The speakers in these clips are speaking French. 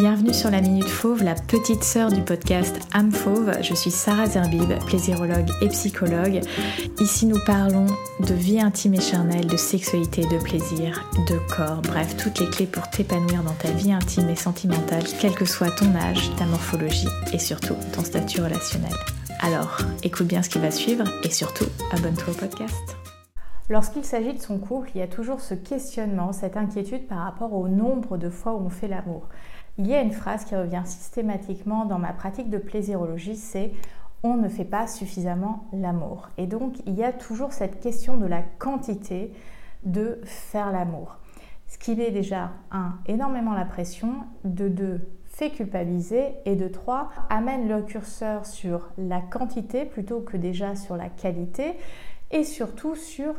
Bienvenue sur la Minute Fauve, la petite sœur du podcast Âme Fauve. Je suis Sarah Zerbib, plaisirologue et psychologue. Ici, nous parlons de vie intime et charnelle, de sexualité, de plaisir, de corps, bref, toutes les clés pour t'épanouir dans ta vie intime et sentimentale, quel que soit ton âge, ta morphologie et surtout ton statut relationnel. Alors, écoute bien ce qui va suivre et surtout, abonne-toi au podcast. Lorsqu'il s'agit de son couple, il y a toujours ce questionnement, cette inquiétude par rapport au nombre de fois où on fait l'amour. Il y a une phrase qui revient systématiquement dans ma pratique de plaisirologie, c'est on ne fait pas suffisamment l'amour. Et donc il y a toujours cette question de la quantité de faire l'amour. Ce qui met déjà, un, énormément la pression, de deux, fait culpabiliser, et de trois, amène le curseur sur la quantité plutôt que déjà sur la qualité, et surtout sur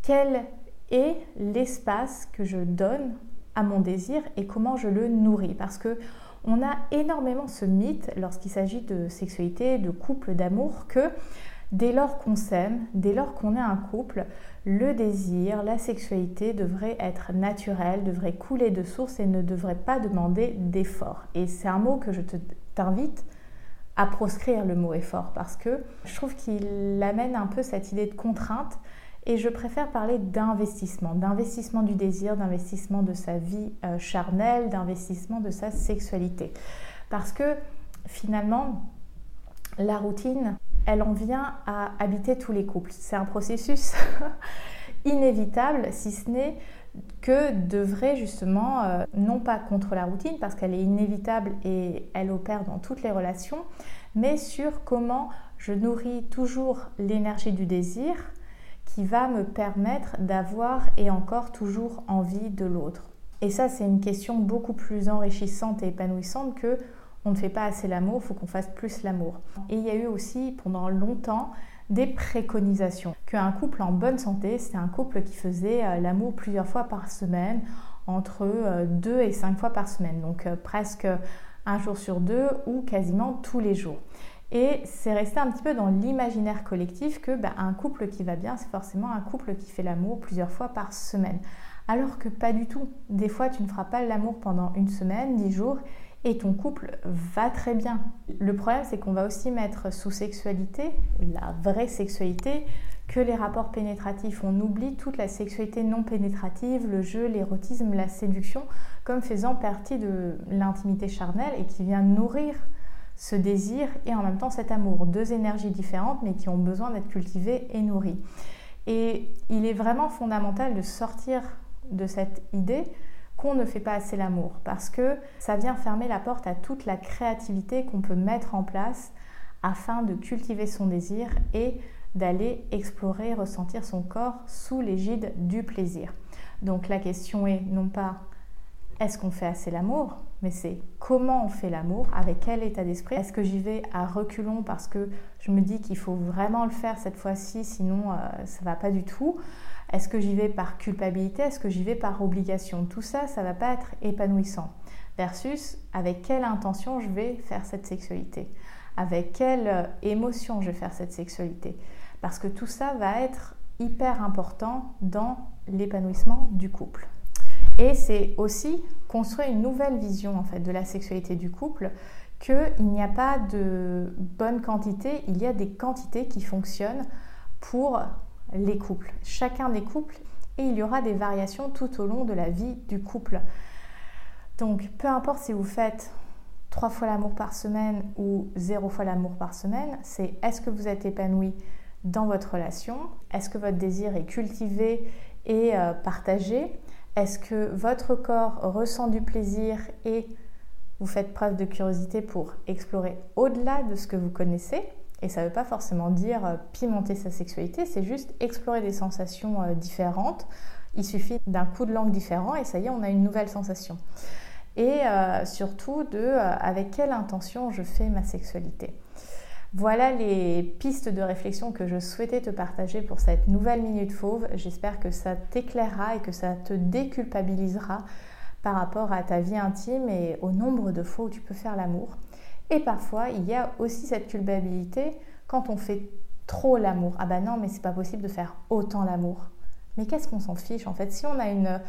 quel est l'espace que je donne à mon désir et comment je le nourris. Parce que on a énormément ce mythe lorsqu'il s'agit de sexualité, de couple, d'amour, que dès lors qu'on s'aime, dès lors qu'on est un couple, le désir, la sexualité devrait être naturel, devrait couler de source et ne devrait pas demander d'effort. Et c'est un mot que je t'invite à proscrire le mot effort parce que je trouve qu'il amène un peu cette idée de contrainte et je préfère parler d'investissement, d'investissement du désir, d'investissement de sa vie euh, charnelle, d'investissement de sa sexualité. Parce que finalement, la routine, elle en vient à habiter tous les couples. C'est un processus inévitable, si ce n'est que devrait justement, euh, non pas contre la routine, parce qu'elle est inévitable et elle opère dans toutes les relations, mais sur comment je nourris toujours l'énergie du désir, qui va me permettre d'avoir et encore toujours envie de l'autre. Et ça, c'est une question beaucoup plus enrichissante et épanouissante que on ne fait pas assez l'amour, il faut qu'on fasse plus l'amour. Et il y a eu aussi pendant longtemps des préconisations qu'un couple en bonne santé, c'était un couple qui faisait euh, l'amour plusieurs fois par semaine, entre euh, deux et cinq fois par semaine, donc euh, presque un jour sur deux ou quasiment tous les jours. Et c'est resté un petit peu dans l'imaginaire collectif que bah, un couple qui va bien, c'est forcément un couple qui fait l'amour plusieurs fois par semaine. Alors que pas du tout. Des fois, tu ne feras pas l'amour pendant une semaine, dix jours, et ton couple va très bien. Le problème, c'est qu'on va aussi mettre sous sexualité, la vraie sexualité, que les rapports pénétratifs. On oublie toute la sexualité non pénétrative, le jeu, l'érotisme, la séduction, comme faisant partie de l'intimité charnelle et qui vient nourrir ce désir et en même temps cet amour. Deux énergies différentes mais qui ont besoin d'être cultivées et nourries. Et il est vraiment fondamental de sortir de cette idée qu'on ne fait pas assez l'amour parce que ça vient fermer la porte à toute la créativité qu'on peut mettre en place afin de cultiver son désir et d'aller explorer, ressentir son corps sous l'égide du plaisir. Donc la question est non pas est-ce qu'on fait assez l'amour? Mais c'est comment on fait l'amour, avec quel état d'esprit. Est-ce que j'y vais à reculons parce que je me dis qu'il faut vraiment le faire cette fois-ci, sinon euh, ça va pas du tout Est-ce que j'y vais par culpabilité? Est-ce que j'y vais par obligation? Tout ça, ça va pas être épanouissant. Versus avec quelle intention je vais faire cette sexualité? Avec quelle euh, émotion je vais faire cette sexualité? Parce que tout ça va être hyper important dans l'épanouissement du couple. Et c'est aussi construire une nouvelle vision en fait de la sexualité du couple qu'il n'y a pas de bonne quantité, il y a des quantités qui fonctionnent pour les couples, chacun des couples, et il y aura des variations tout au long de la vie du couple. Donc peu importe si vous faites trois fois l'amour par semaine ou zéro fois l'amour par semaine, c'est est-ce que vous êtes épanoui dans votre relation, est-ce que votre désir est cultivé et euh, partagé, est-ce que votre corps ressent du plaisir et vous faites preuve de curiosité pour explorer au-delà de ce que vous connaissez? Et ça ne veut pas forcément dire euh, pimenter sa sexualité, c'est juste explorer des sensations euh, différentes. Il suffit d'un coup de langue différent et ça y est, on a une nouvelle sensation. Et euh, surtout de avec quelle intention je fais ma sexualité. Voilà les pistes de réflexion que je souhaitais te partager pour cette nouvelle Minute Fauve. J'espère que ça t'éclairera et que ça te déculpabilisera par rapport à ta vie intime et au nombre de fois où tu peux faire l'amour. Et parfois, il y a aussi cette culpabilité quand on fait trop l'amour. Ah bah non, mais c'est pas possible de faire autant l'amour. Mais qu'est-ce qu'on s'en fiche en fait? Si on a une,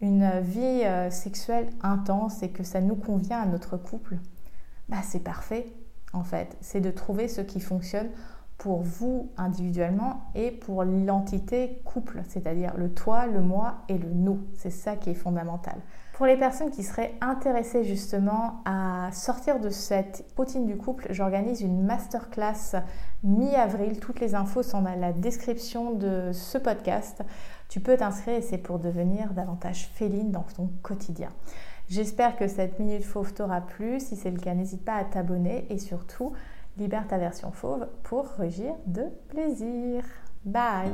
une vie euh, sexuelle intense et que ça nous convient à notre couple, bah c'est parfait en fait. C'est de trouver ce qui fonctionne pour vous individuellement et pour l'entité couple, c'est-à-dire le toi, le moi et le nous. C'est ça qui est fondamental. Pour les personnes qui seraient intéressées justement à sortir de cette routine du couple, j'organise une masterclass mi-avril. Toutes les infos sont dans la description de ce podcast. Tu peux t'inscrire et c'est pour devenir davantage féline dans ton quotidien. J'espère que cette minute fauve t'aura plu. Si c'est le cas, n'hésite pas à t'abonner et surtout, libère ta version fauve pour rugir de plaisir. Bye